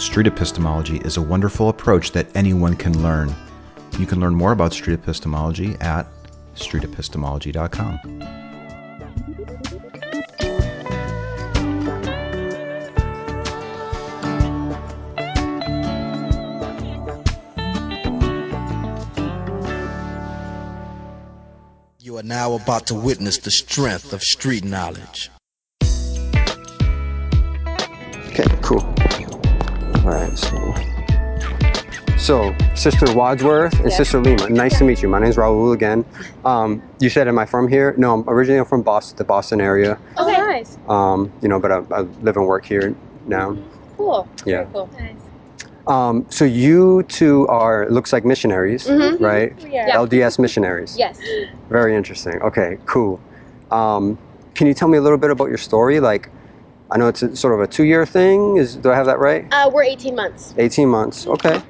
street epistemology is a wonderful approach that anyone can learn. You can learn more about street epistemology at streetepistemology.com. You are now about to witness the strength of street knowledge. Okay, cool. All right, so. So, Sister Wadsworth and Yes. Sister Lima, nice to meet you. My name is Raul again. Um, you said, am I from here? No, I'm originally from Boston, the Boston area. Oh, nice. Um, you know, but I, I live and work here now. Cool. Yeah. Very cool. Nice. Um, so you two are, looks like missionaries, Mhm. right? Yeah. LDS missionaries. Yes. Very interesting. Okay, cool. Um, can you tell me a little bit about your story? Like, I know it's a, sort of a two-year thing. Is do I have that right? Uh, we're 18 months. 18 months. Okay.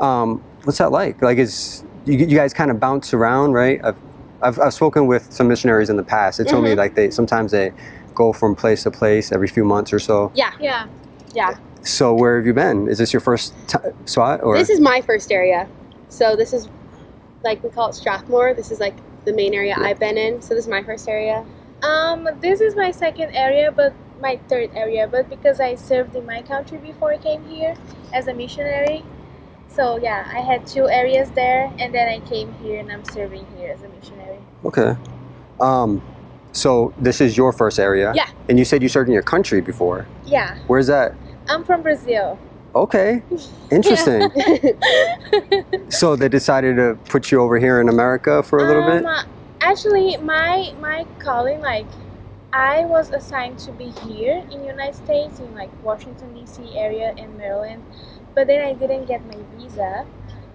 Um, what's that like? Like, is you, you guys kind of bounce around, right? I've, I've, I've spoken with some missionaries in the past. They told me Mhm. like they sometimes they go from place to place every few months or so. Yeah. Yeah. Yeah. So where have you been? Is this your first t- spot or? This is my first area. So this is like we call it Strathmore. This is like the main area Yeah. I've been in. So this is my first area. Um, this is my second area, but my third area. But because I served in my country before I came here as a missionary, so yeah, I had two areas there, and then I came here and I'm serving here as a missionary. okay. Um, so this is your first area. Yeah. And you said you served in your country before. Yeah, Where's that? I'm from Brazil. Okay. Interesting. so they decided to put you over here in America for a little bit. Um, Actually, my my calling like. I was assigned to be here in United States in like Washington D.C. area and Maryland, but then I didn't get my visa,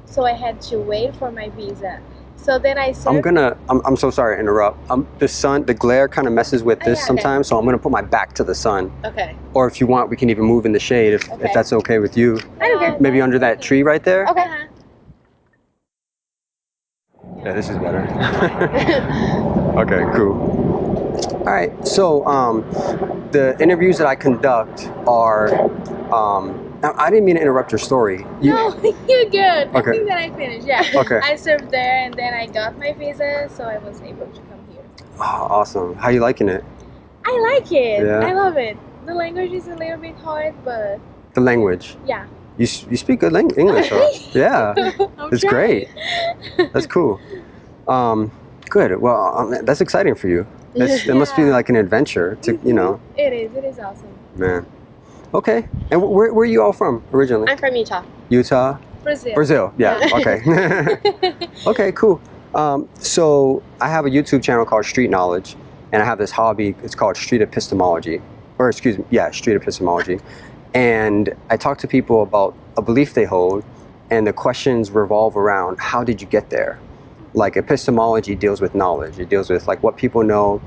so I had to wait for my visa. So then I served I'm gonna. I'm, I'm so sorry to interrupt. Um, the sun, the glare kind of messes with Oh, this yeah. sometimes, so I'm gonna put my back to the sun. okay. Or if you want, we can even move in the shade if, Okay. if that's okay with you. I don't care. Maybe under that tree right there. Okay. Uh-huh. Yeah, this is better. okay, cool. All right. So um, the interviews that I conduct are. Um, I didn't mean to interrupt your story. You, No, you're good. Okay. I think that I finished. Yeah. Okay. I served there and then I got my visa, so I was able to come here. Oh, awesome. How you liking it? I like it. Yeah. I love it. The language is a little bit hard, but The language. yeah. You, you speak good lang- English, huh? Yeah. I'm It's trying. great. That's cool. Um, good. Well, um, that's exciting for you. That's, That must be like an adventure to, you know, It is. It is awesome. man. Okay. And where, where are you all from originally? I'm from Utah. Utah? Brazil. Brazil. Yeah. Yeah. Okay. okay, cool. Um, so I have a YouTube channel called Street Knowledge, and I have this hobby. It's called Street Epistemology, or excuse me, yeah, Street Epistemology. And I talk to people about a belief they hold, and the questions revolve around how did you get there? Like epistemology deals with knowledge. It deals with like what people know,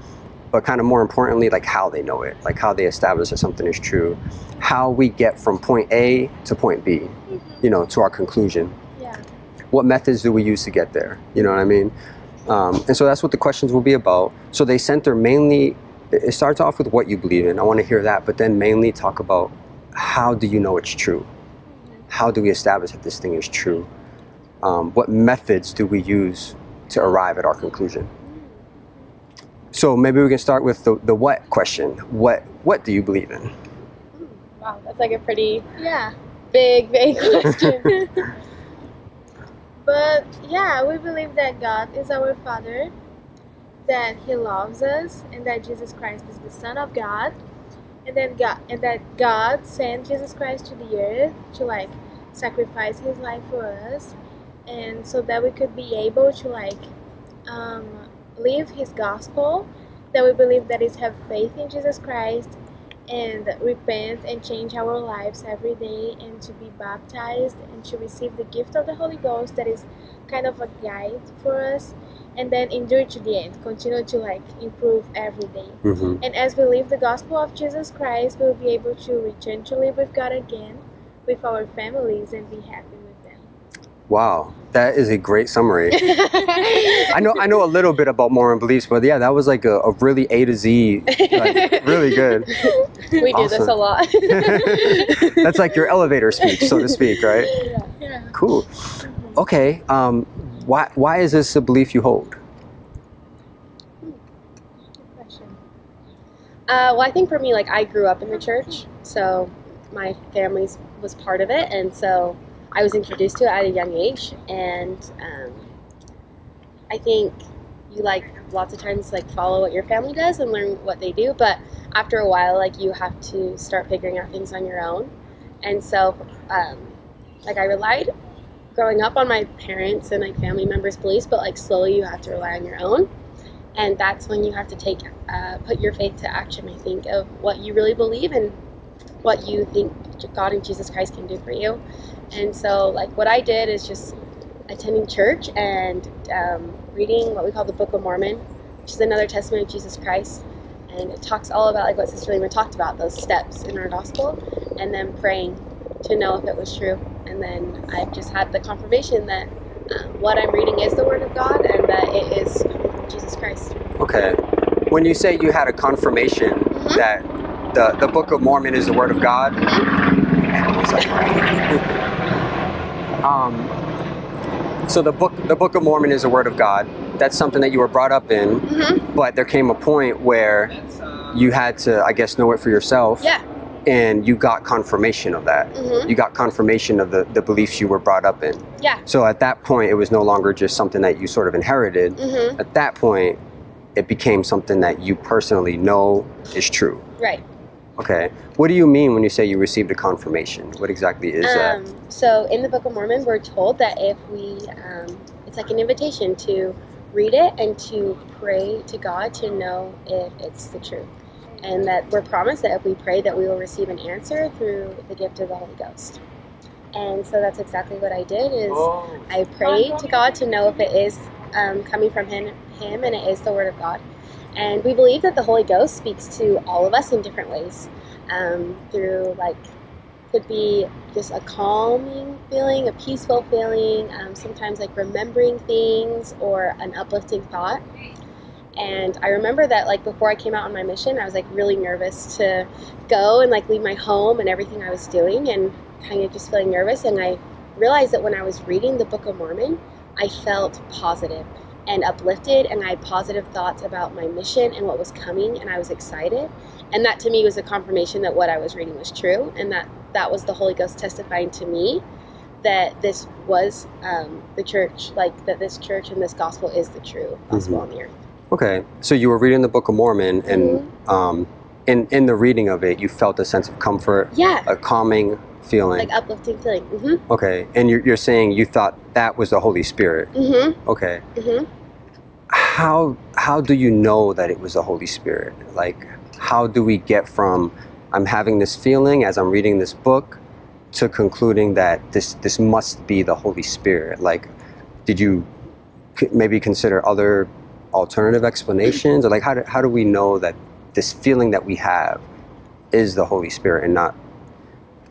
but kind of more importantly, like how they know it, like how they establish that something is true, how we get from point A to point B, Mhm. you know, to our conclusion Yeah. what methods do we use to get there? You know what I mean? Um, and so that's what the questions will be about. So they center mainly, it it starts off with what you believe in. I want to hear that, but then mainly talk about how do you know it's true? How do we establish that this thing is true? Um, what methods do we use to arrive at our conclusion? So maybe we can start with the, the what question. What what do you believe in? Wow, that's like a pretty Yeah. big, big question. But yeah, we believe that God is our Father, that He loves us, and that Jesus Christ is the Son of God, and then God, and that God sent Jesus Christ to the earth to like sacrifice His life for us, and so that we could be able to like um, live His gospel. That we believe that is have faith in Jesus Christ and repent and change our lives every day and to be baptized and to receive the gift of the Holy Ghost that is kind of a guide for us and then endure to the end continue to like improve every day hmm and as we live the gospel of Jesus Christ we'll be able to return to live with God again with our families and be happy Wow, that is a great summary. I know I know a little bit about Mormon beliefs, but yeah, that was like a, a really A to Z, like, really good. we do this a lot. That's like your elevator speech, so to speak, right? Yeah. Cool. Okay. Um, why why is this a belief you hold? Good question. Uh, well, I think for me, like I grew up in the church, so my family was part of it, and so I was introduced to it at a young age. And um, I think you like lots of times like follow what your family does and learn what they do, but after a while, like you have to start figuring out things on your own. And so, um, like I relied growing up on my parents and like family members' beliefs, but like slowly you have to rely on your own and that's when you have to take uh, put your faith to action i think of what you really believe and what you think god and jesus christ can do for you. And so like what i did is just attending church and um, reading what we call the book of mormon which is another testament of jesus christ. And it talks all about like what sister lima talked about those steps in our gospel and then praying to know if it was true. And then i've just had the confirmation that um, what i'm reading is the word of god and that it is jesus christ. Okay. When you say you had a confirmation Mhm. that the, the Book of Mormon is the Word of God, one second. um, so the book the Book of Mormon is a Word of God. That's something that you were brought up in, Mm-hmm. but there came a point where you had to, I guess, know it for yourself. Yeah. And you got confirmation of that. Mm-hmm. You got confirmation of the, the beliefs you were brought up in. Yeah. So at that point, it was no longer just something that you sort of inherited. Mm-hmm. At that point, it became something that you personally know is true. Right. Okay. What do you mean when you say you received a confirmation? What exactly is that? Um, so in the Book of Mormon, we're told that if we, um, it's like an invitation to read it and to pray to God to know if it's the truth, and that we're promised that if we pray, that we will receive an answer through the gift of the Holy Ghost. And so that's exactly what I did. Is I prayed to God to know if it is um, coming from him, him, and it is the Word of God. And we believe that the Holy Ghost speaks to all of us in different ways, um, through like could be just a calming feeling, a peaceful feeling, um, sometimes like remembering things or an uplifting thought. And I remember that like before I came out on my mission, I was like really nervous to go and like leave my home and everything I was doing and kind of just feeling nervous. And I realized that when I was reading the Book of Mormon, I felt positive and uplifted and I had positive thoughts about my mission and what was coming and I was excited. And that to me was a confirmation that what I was reading was true and that that was the Holy Ghost testifying to me that this was um, the church, like that this church and this gospel is the true gospel Mhm. on the earth. Okay. So you were reading the Book of Mormon, and Mm-hmm. um, in in the reading of it, you felt a sense of comfort, Yeah, a calming feeling. like uplifting feeling. Mm-hmm. okay. And you're, you're saying you thought that was the Holy Spirit. Mm-hmm. Okay. Mm-hmm. How how do you know that it was the Holy Spirit? Like, how do we get from I'm having this feeling as I'm reading this book to concluding that this this must be the Holy Spirit? Like, did you c- maybe consider other alternative explanations, or like how do, how do we know that this feeling that we have is the Holy Spirit and not,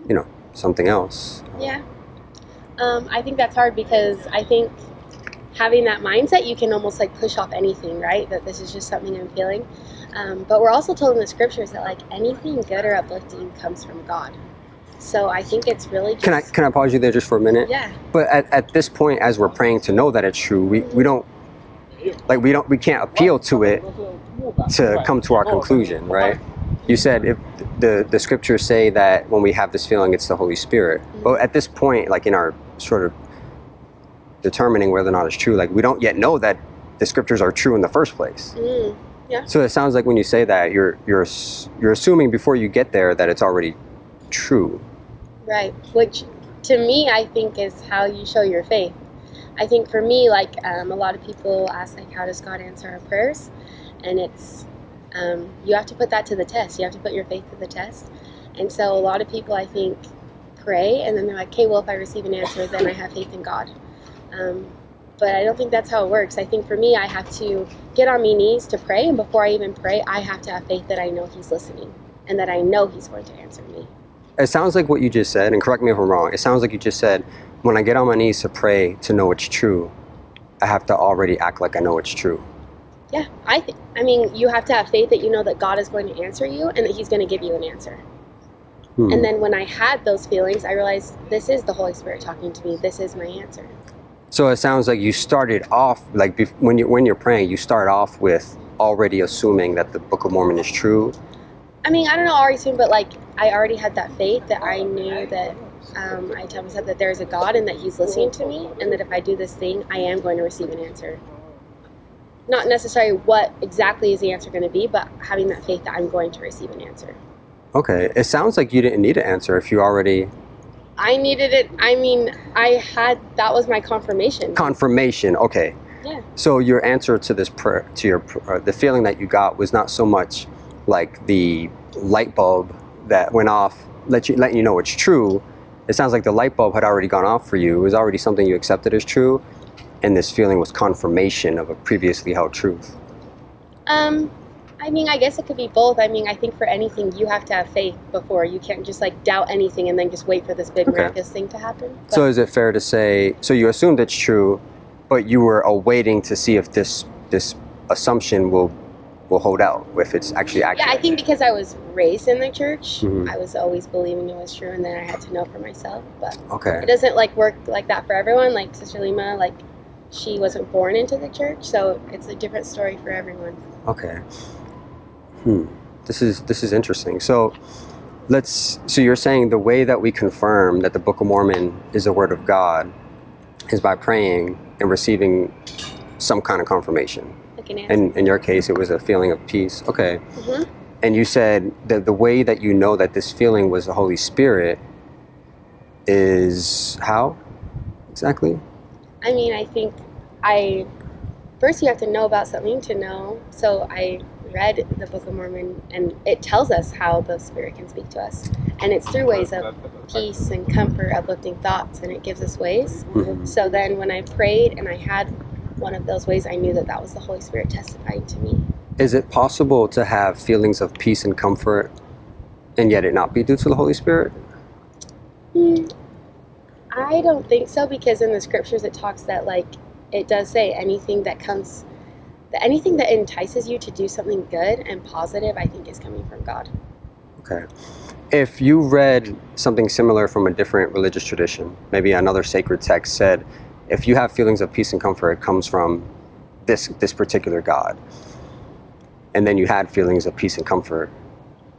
you know, something else? Yeah. Um, I think that's hard because I think having that mindset, you can almost like push off anything, right? That this is just something I'm feeling. Um, but we're also told in the scriptures that like anything good or uplifting comes from God. So I think it's really just. Can I can I pause you there just for a minute? Yeah. But at, at this point, as we're praying to know that it's true, we, we don't like we don't we can't appeal to it to come to our conclusion, right? You said if the the scriptures say that when we have this feeling, it's the Holy Spirit. But at this point, like in our sort of determining whether or not it's true, like we don't yet know that the scriptures are true in the first place. Mm, So it sounds like when you say that, you're you're you're assuming before you get there that it's already true. right. Which to me, I think is how you show your faith. I think for me, like um, a lot of people ask, like, how does God answer our prayers? And it's um, you have to put that to the test. You have to put your faith to the test. And so a lot of people, I think, pray and then they're like, okay, well, if I receive an answer, then I have faith in God. Um, but I don't think that's how it works. I think for me, I have to get on my knees to pray, and before I even pray, I have to have faith that I know He's listening and that I know He's going to answer me. It sounds like what you just said, and correct me if I'm wrong. It sounds like you just said when I get on my knees to pray to know it's true, I have to already act like I know it's true. Yeah, I think. I mean, you have to have faith that you know that God is going to answer you and that He's going to give you an answer. Hmm. And then when I had those feelings, I realized this is the Holy Spirit talking to me. This is my answer. So it sounds like you started off like bef- when you when you're praying, you start off with already assuming that the Book of Mormon is true. I mean, I don't know already soon, but like I already had that faith that I knew that um, I tell myself that there is a God and that He's listening to me, and that if I do this thing, I am going to receive an answer. Not necessarily what exactly is the answer going to be, but having that faith that I'm going to receive an answer. Okay, it sounds like you didn't need an answer if you already I needed it. I mean, I had that was my confirmation. confirmation. Okay, yeah. so your answer to this prayer, to your uh, the feeling that you got was not so much like the light bulb that went off, let you letting you know it's true. It sounds like the light bulb had already gone off for you. It was already something you accepted as true, and this feeling was confirmation of a previously held truth. Um, I mean, I guess it could be both. I mean, I think for anything, you have to have faith before. You can't just like doubt anything and then just wait for this big Okay. miraculous thing to happen. But, So is it fair to say? So you assumed it's true, but you were awaiting to see if this this assumption will will hold out, if it's actually accurate. yeah, I think because I was raised in the church, Mhm. I was always believing it was true, and then I had to know for myself. But Okay. it doesn't like work like that for everyone. Like Sister Lima, like she wasn't born into the church, so it's a different story for everyone. Okay. Hmm. This is this is interesting. So let's so you're saying the way that we confirm that the Book of Mormon is the word of God is by praying and receiving some kind of confirmation. Like an answer. And in your case it was a feeling of peace. Okay. hmm And you said that the way that you know that this feeling was the Holy Spirit is how? Exactly? I mean, I think I first you have to know about something to know. So I read the Book of Mormon, and it tells us how the Spirit can speak to us, and it's through ways of peace and comfort, uplifting thoughts, and it gives us ways. Mhm. So then, when I prayed and I had one of those ways, I knew that that was the Holy Spirit testifying to me. Is it possible to have feelings of peace and comfort and yet it not be due to the Holy Spirit? Hmm. I don't think so because in the scriptures it talks that like it does say anything that comes that anything that entices you to do something good and positive I think is coming from God. Okay. If you read something similar from a different religious tradition, maybe another sacred text said, if you have feelings of peace and comfort, it comes from this this particular God. And then you had feelings of peace and comfort.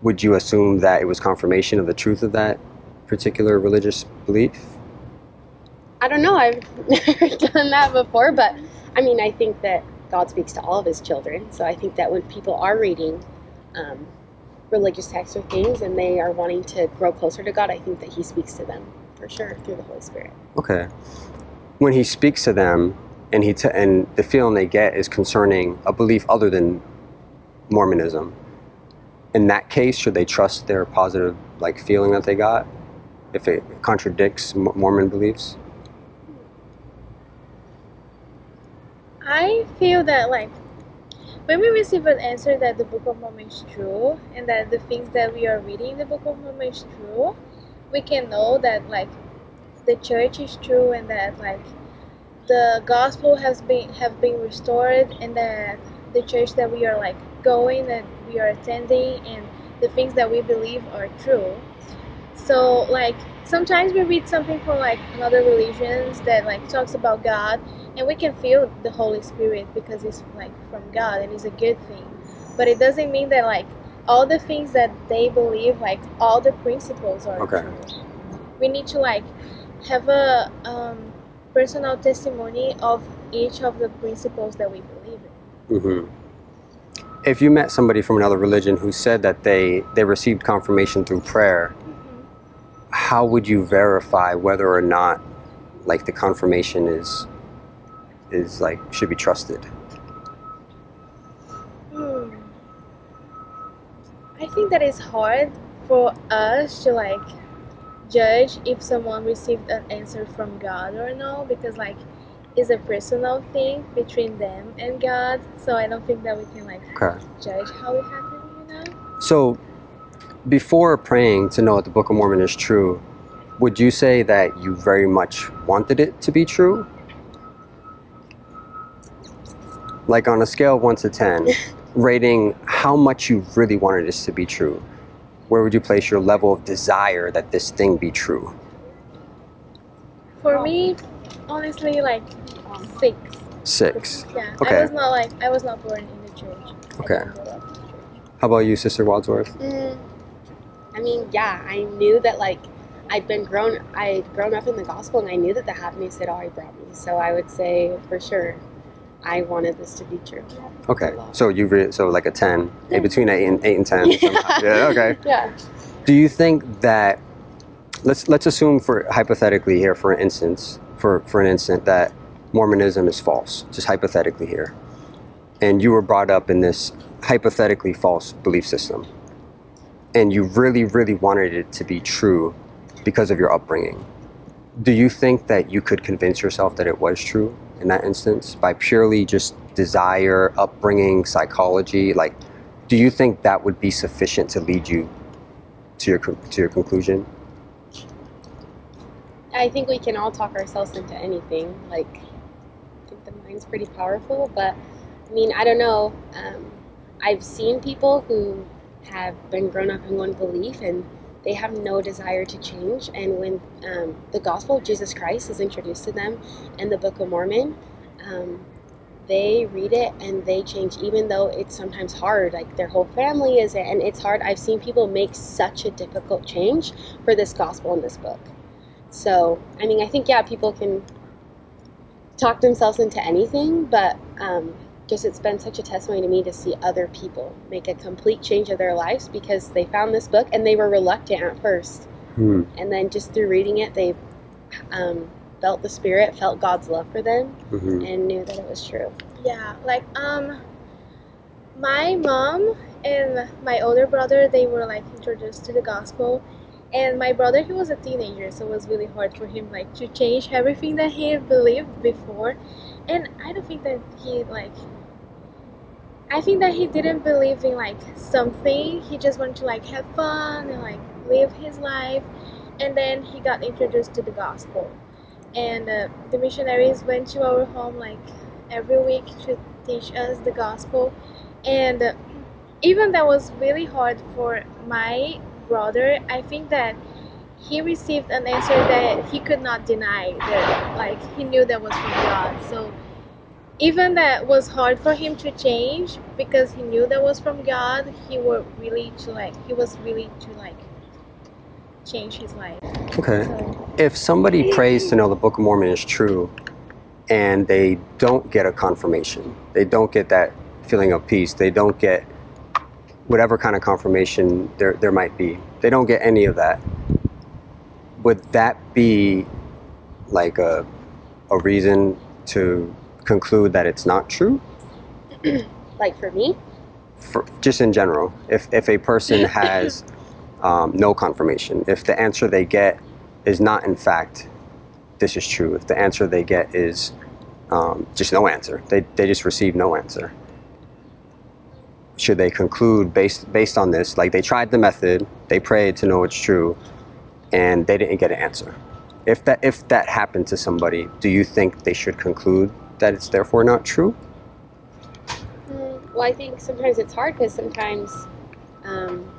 Would you assume that it was confirmation of the truth of that particular religious belief? I don't know, I've never done that before, but I mean I think that God speaks to all of his children. So I think that when people are reading um, religious texts or things and they are wanting to grow closer to God, I think that he speaks to them for sure through the Holy Spirit. Okay. When he speaks to them, and he t- and the feeling they get is concerning a belief other than Mormonism. In that case, should they trust their positive like feeling that they got if it contradicts Mo- Mormon beliefs? I feel that like when we receive an answer that the Book of Mormon is true and that the things that we are reading in the Book of Mormon is true, we can know that like the church is true and that like the gospel has been have been restored and that the church that we are like going and we are attending and the things that we believe are true. So like sometimes we read something from like another religions that like talks about God and we can feel the Holy Spirit because it's like from God and it's a good thing. But it doesn't mean that like all the things that they believe, like all the principles are Okay. true. We need to like have a um, personal testimony of each of the principles that we believe in. hmm If you met somebody from another religion who said that they they received confirmation through prayer, how would you verify whether or not like the confirmation is is like should be trusted? Hmm. I think that it's hard for us to like judge if someone received an answer from God or no because like it's a personal thing between them and God. So I don't think that we can like Okay. judge how it happened, you know? So, before praying to know that the Book of Mormon is true, would you say that you very much wanted it to be true? Like on a scale of 1 to 10, rating how much you really wanted this to be true, where would you place your level of desire that this thing be true? For me, honestly, like six. Six. Yeah. Okay. I was not like I was not born in the church. I Okay. didn't grow up in the church. How about you, Sister Wadsworth? Mm, I mean, yeah, I knew that like I'd been grown, I'd grown up in the gospel, and I knew that the happiness had already brought me. So I would say for sure, I wanted this to be true. Okay, so you re- so like a ten, in between eight and eight and ten. somehow. yeah. Okay. Yeah. Do you think that let's let's assume for hypothetically here, for instance, for for an instant that Mormonism is false, just hypothetically here, and you were brought up in this hypothetically false belief system, and you really really wanted it to be true because of your upbringing. Do you think that you could convince yourself that it was true in that instance by purely just desire, upbringing, psychology? Like, do you think that would be sufficient to lead you to your to your conclusion? I think we can all talk ourselves into anything. Like, I think the mind's pretty powerful, but I mean, I don't know. Um, I've seen people who have been grown up in one belief and they have no desire to change. And when um, the gospel of Jesus Christ is introduced to them in the Book of Mormon, um, they read it and they change, even though it's sometimes hard. Like their whole family is, and it's hard. I've seen people make such a difficult change for this gospel in this book. So, I mean, I think, yeah, people can talk themselves into anything, but um, just it's been such a testimony to me to see other people make a complete change of their lives because they found this book and they were reluctant at first. Hmm. And then just through reading it, they um, felt the Spirit, felt God's love for them, hmm and knew that it was true. Yeah, like um my mom and my older brother they were like introduced to the gospel and my brother he was a teenager so it was really hard for him like to change everything that he believed before. And I don't think that he like I think that he didn't believe in like something. He just wanted to like have fun and like live his life. And then he got introduced to the gospel. And uh, the missionaries went to our home like every week to teach us the gospel. And uh, even that was really hard for my brother i think that he received an answer that he could not deny that like he knew that was from god so even that was hard for him to change because he knew that was from god he were really to like he was really to like change his life Okay. so If somebody prays to know the Book of Mormon is true, and they don't get a confirmation, they don't get that feeling of peace, they don't get whatever kind of confirmation there there might be, they don't get any of that. Would that be like a a reason to conclude that it's not true? Like for me, for, just in general, if, if a person has um, no confirmation, if the answer they get is not in fact this is true, if the answer they get is um, just no answer, they, they just receive no answer, should they conclude based based on this, like they tried the method, they prayed to know it's true, and they didn't get an answer. If that if that happened to somebody, do you think they should conclude that it's therefore not true? Well, I think sometimes it's hard because sometimes um,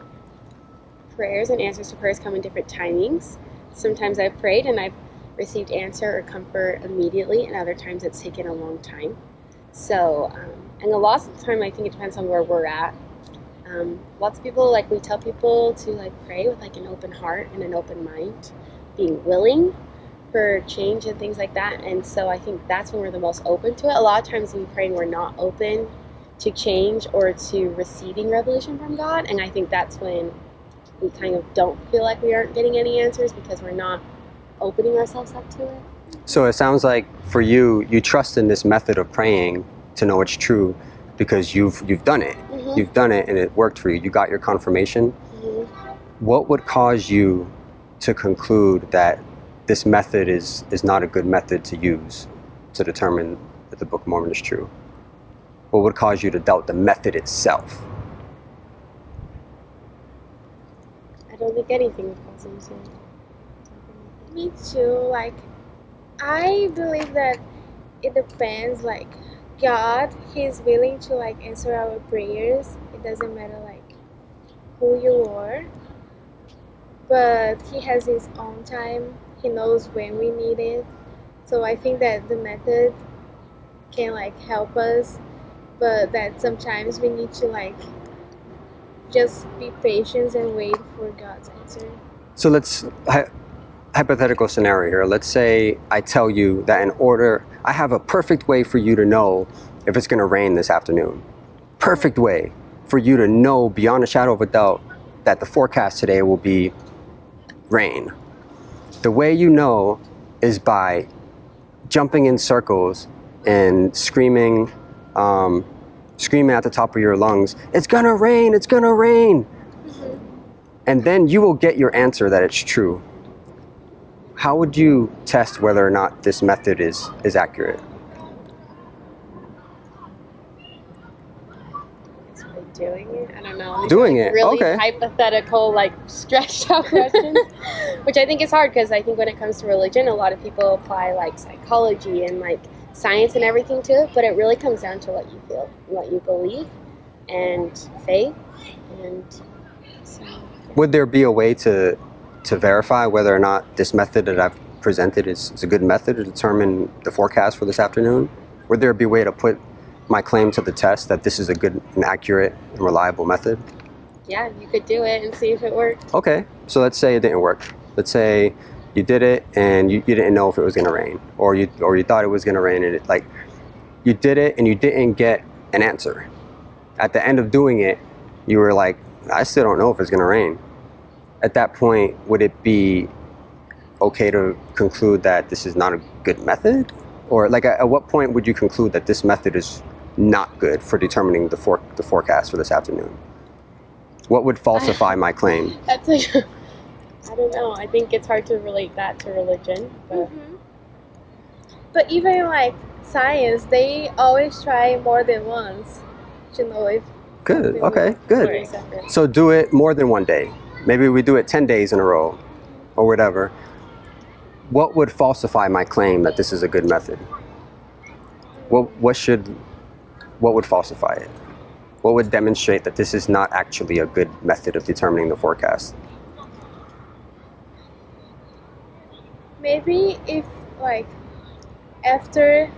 prayers and answers to prayers come in different timings. Sometimes I've prayed and I've received answer or comfort immediately, and other times it's taken a long time. So, um, and a lot of the time, I think it depends on where we're at. Um, lots of people like we tell people to like pray with like an open heart and an open mind, being willing for change and things like that. And so I think that's when we're the most open to it. A lot of times we pray and we're not open to change or to receiving revelation from God. And I think that's when we kind of don't feel like we aren't getting any answers because we're not opening ourselves up to it. So it sounds like for you, you trust in this method of praying to know it's true because you've you've done it. Mhm. You've done it and it worked for you. You got your confirmation. Mhm. What would cause you to conclude that this method is is not a good method to use to determine that the Book of Mormon is true? What would cause you to doubt the method itself? I don't think anything would cause me to. Me too. Like, I believe that it depends. Like, God, He's willing to like answer our prayers. It doesn't matter like who you are, but He has His own time. He knows when we need it. So I think that the method can like help us, but that sometimes we need to like just be patient and wait for God's answer. So let's hypothetical scenario here. Let's say I tell you that in order, I have a perfect way for you to know if it's going to rain this afternoon. Perfect way for you to know beyond a shadow of a doubt that the forecast today will be rain. The way you know is by jumping in circles and screaming, um, screaming at the top of your lungs, "It's gonna rain! It's gonna rain!" and then you will get your answer that it's true. How would you test whether or not this method is is accurate? Doing it. I don't know. These Doing like, it, Really okay. hypothetical, like stretched out questions, which I think is hard because I think when it comes to religion, a lot of people apply like psychology and like science and everything to it, but it really comes down to what you feel, what you believe, and faith, and so. yeah. Would there be a way to to verify whether or not this method that I've presented is, is a good method to determine the forecast for this afternoon? Would there be a way to put my claim to the test that this is a good and accurate and reliable method? Yeah, you could do it and see if it worked. Okay, so let's say it didn't work. Let's say you did it and you, you didn't know if it was going to rain, or you or you thought it was going to rain, and it like you did it and you didn't get an answer. At the end of doing it, you were like, I still don't know if it's going to rain. At that point, would it be okay to conclude that this is not a good method, or like at, at what point would you conclude that this method is not good for determining the for, the forecast for this afternoon? What would falsify my claim? That's like, I don't know. I think it's hard to relate that to religion, but Mm-hmm. But even like science, they always try more than once to know if Good. Okay. Good. So do it more than one day. Maybe we do it 10 days in a row or whatever. What would falsify my claim that this is a good method? What, what should, what would falsify it? What would demonstrate that this is not actually a good method of determining the forecast? Maybe if like after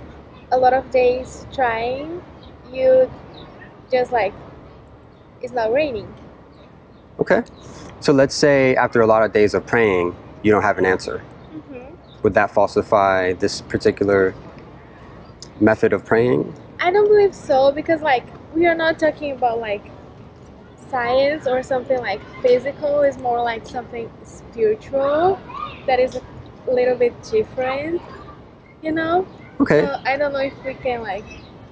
a lot of days trying, you just like it's not raining. Okay. So let's say after a lot of days of praying, you don't have an answer. Mm-hmm. Would that falsify this particular method of praying? I don't believe so because like we are not talking about like science or something like physical. It's more like something spiritual that is a little bit different. You know. Okay. So I don't know if we can like.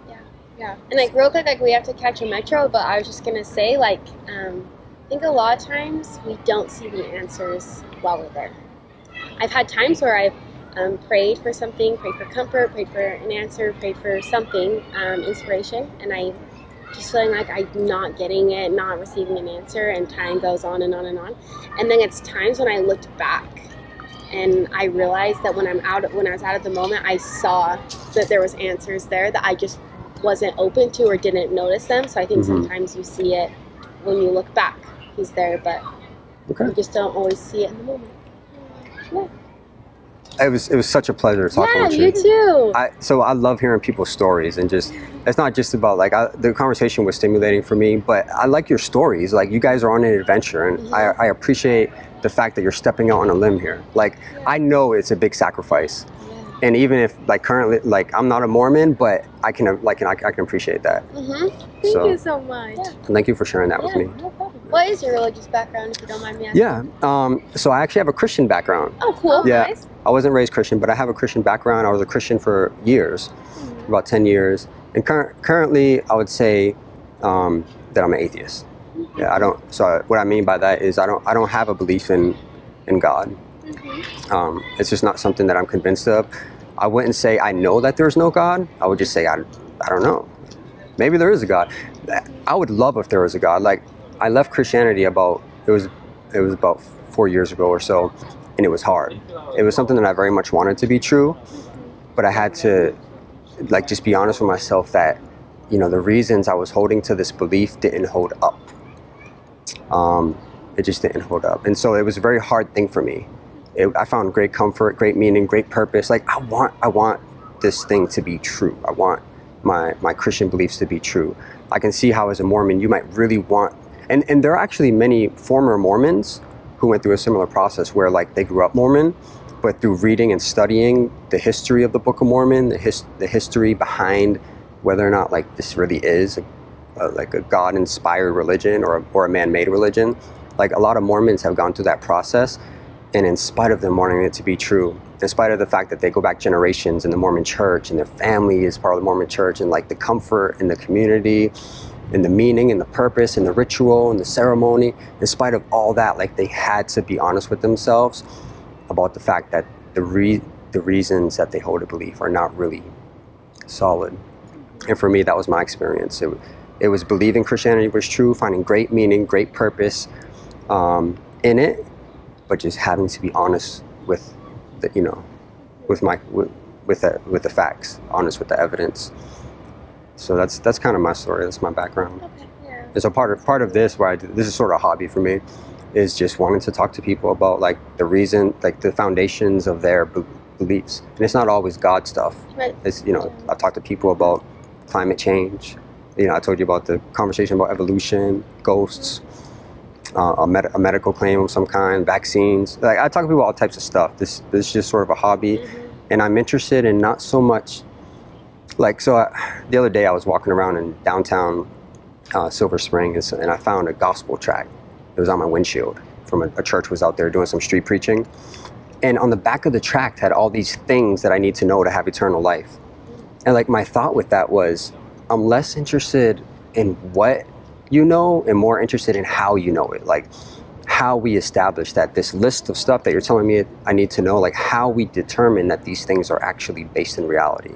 Yeah. Yeah. And like real quick, like we have to catch a metro, but I was just gonna say, like, um, think a lot of times we don't see the answers while we're there. I've had times where I've um, prayed for something, prayed for comfort, prayed for an answer, prayed for something, um, inspiration, and I just feeling like I'm not getting it, not receiving an answer, and time goes on and on and on. And then it's times when I looked back and I realized that when I'm out, when I was out of the moment, I saw that there was answers there that I just wasn't open to or didn't notice them. So I think Mhm. sometimes you see it when you look back. He's there, but Okay. you just don't always see it in the moment. It was it was such a pleasure talking yeah, with you too. I, so I love hearing people's stories and just it's not just about like I, the conversation was stimulating for me, but I like your stories. Like you guys are on an adventure, and I, I appreciate the fact that you're stepping out on a limb here. Like I know it's a big sacrifice, yeah. And even if like currently like I'm not a Mormon, but I can like I, I can appreciate that. Mm-hmm. Thank So- you so much. Yeah. Thank you for sharing that Yeah, with me. no problem. What is your religious background, if you don't mind me asking? Yeah. Um, so I actually have a Christian background. Oh, cool. Yeah. Nice. I wasn't raised Christian, but I have a Christian background. I was a Christian for years, about 10 years. And cur- currently, I would say um, that I'm an atheist. Yeah, I don't. So what I mean by that is I don't. I don't have a belief in in God. Um, it's just not something that I'm convinced of. I wouldn't say I know that there's no God. I would just say I, I don't know. Maybe there is a God. I would love if there was a God. Like I left Christianity about it was it was about four years ago or so, and it was hard. It was something that I very much wanted to be true, but I had to like just be honest with myself that you know the reasons I was holding to this belief didn't hold up. Um, it just didn't hold up, and so it was a very hard thing for me. It, I found great comfort, great meaning, great purpose. Like I want, I want this thing to be true. I want my my Christian beliefs to be true. I can see how as a Mormon you might really want, and and there are actually many former Mormons who went through a similar process where like they grew up Mormon, but through reading and studying the history of the Book of Mormon, the his, the history behind whether or not like this really is a, a, like a God-inspired religion or a, or a man-made religion, like a lot of Mormons have gone through that process, and in spite of them wanting it to be true, in spite of the fact that they go back generations in the Mormon Church and their family is part of the Mormon Church and like the comfort and the community and the meaning and the purpose and the ritual and the ceremony, in spite of all that, like they had to be honest with themselves about the fact that the re- the reasons that they hold a belief are not really solid. And for me, that was my experience. It, it was believing Christianity was true, finding great meaning, great purpose um, in it, but just having to be honest with the, you know, with my with, with the with the facts, honest with the evidence. So that's that's kind of my story. That's my background. Okay. Yeah. And so part of part of this, why I do, this is sort of a hobby for me, is just wanting to talk to people about like the reason, like the foundations of their be- beliefs. And it's not always God stuff. Right. It's you know I talk to people about climate change. You know I told you about the conversation about evolution, ghosts, uh, a, med- a medical claim of some kind, vaccines. Like I talk to people all types of stuff. This this is just sort of a hobby, Mhm. and I'm interested in not so much. Like so, I, the other day I was walking around in downtown uh, Silver Spring, and, so, and I found a gospel tract. It was on my windshield from a, a church was out there doing some street preaching, and on the back of the tract had all these things that I need to know to have eternal life. And like my thought with that was, I'm less interested in what you know and more interested in how you know it. Like how we establish that this list of stuff that you're telling me I need to know, like how we determine that these things are actually based in reality.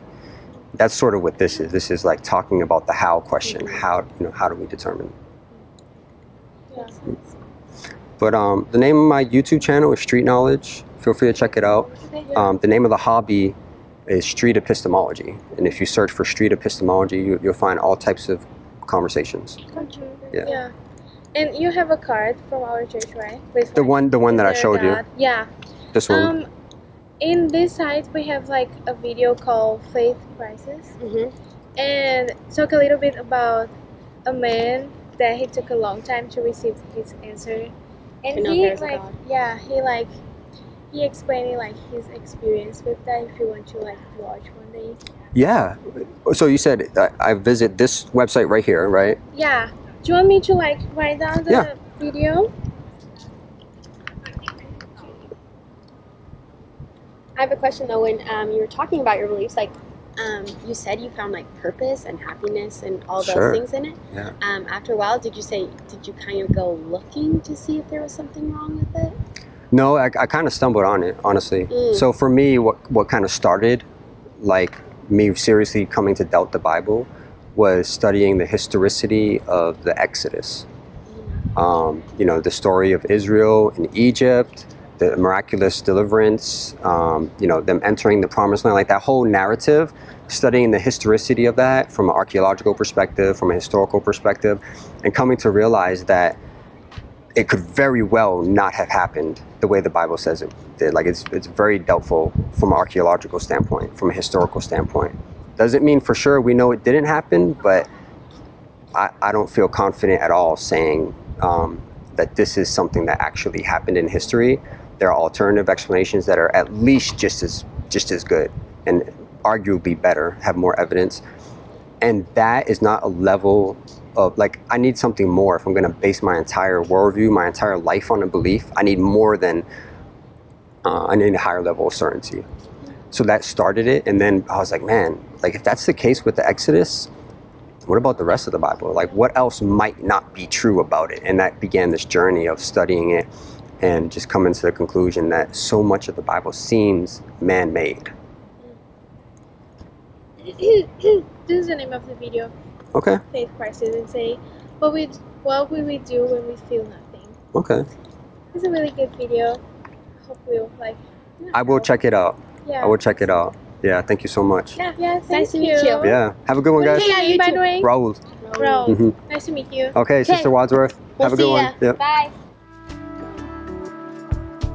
That's sort of what this is. This is like talking about the how question. How you know how do we determine? But um, the name of my YouTube channel is Street Knowledge. Feel free to check it out. Um, the name of the hobby is Street Epistemology, and if you search for Street Epistemology, you, you'll find all types of conversations. Gotcha. Yeah. Yeah. And you have a card from our church, right? With The like, one, the one that I Dear showed you, Yeah. this one. Um, in this site we have like a video called Faith Crisis, Mhm. and talk a little bit about a man that he took a long time to receive his answer, and he like God. yeah he like he explaining like his experience with that. If you want to like watch one day, Yeah. So you said I, I visit this website right here, right? yeah. Do you want me to like write down the Yeah. video? I have a question though. When um, you were talking about your beliefs, like um, you said, you found like purpose and happiness and all those Sure. things in it. Yeah. Um, after a while, did you say? Did you kind of go looking to see if there was something wrong with it? No, I, I kind of stumbled on it, honestly. Mm. So for me, what what kind of started, like me seriously coming to doubt the Bible, was studying the historicity of the Exodus. Um, you know, the story of Israel in Egypt, the miraculous deliverance. Um, you know, them entering the Promised Land, like that whole narrative. Studying the historicity of that from an archaeological perspective, from a historical perspective, and coming to realize that it could very well not have happened the way the Bible says it did. Like it's it's very doubtful from an archaeological standpoint, from a historical standpoint. Doesn't mean for sure we know it didn't happen, but I, I don't feel confident at all saying um, that this is something that actually happened in history. There are alternative explanations that are at least just as just as good and arguably better, have more evidence. And that is not a level of like I need something more if I'm going to base my entire worldview, my entire life on a belief. I need more than uh, I need a higher level of certainty. So that started it, and then I was like, man, like if that's the case with the Exodus, what about the rest of the Bible? Like, what else might not be true about it? And that began this journey of studying it and just coming to the conclusion that so much of the Bible seems man made. this is the name of the video. Okay, Faith Crisis and say what we what will we do when we feel nothing. okay. It's a really good video. hope you will like. I will check it out. Yeah. I will check it out. Yeah, thank you so much. Yeah. Yeah. Nice Thank to meet you. you. Yeah, have a good one, guys. What's your Yeah, name, you by the way? Raul. Rose. Mhm. Nice to meet you. Okay, Sister Wadsworth. We'll have a good see one. ya. Yep. Bye.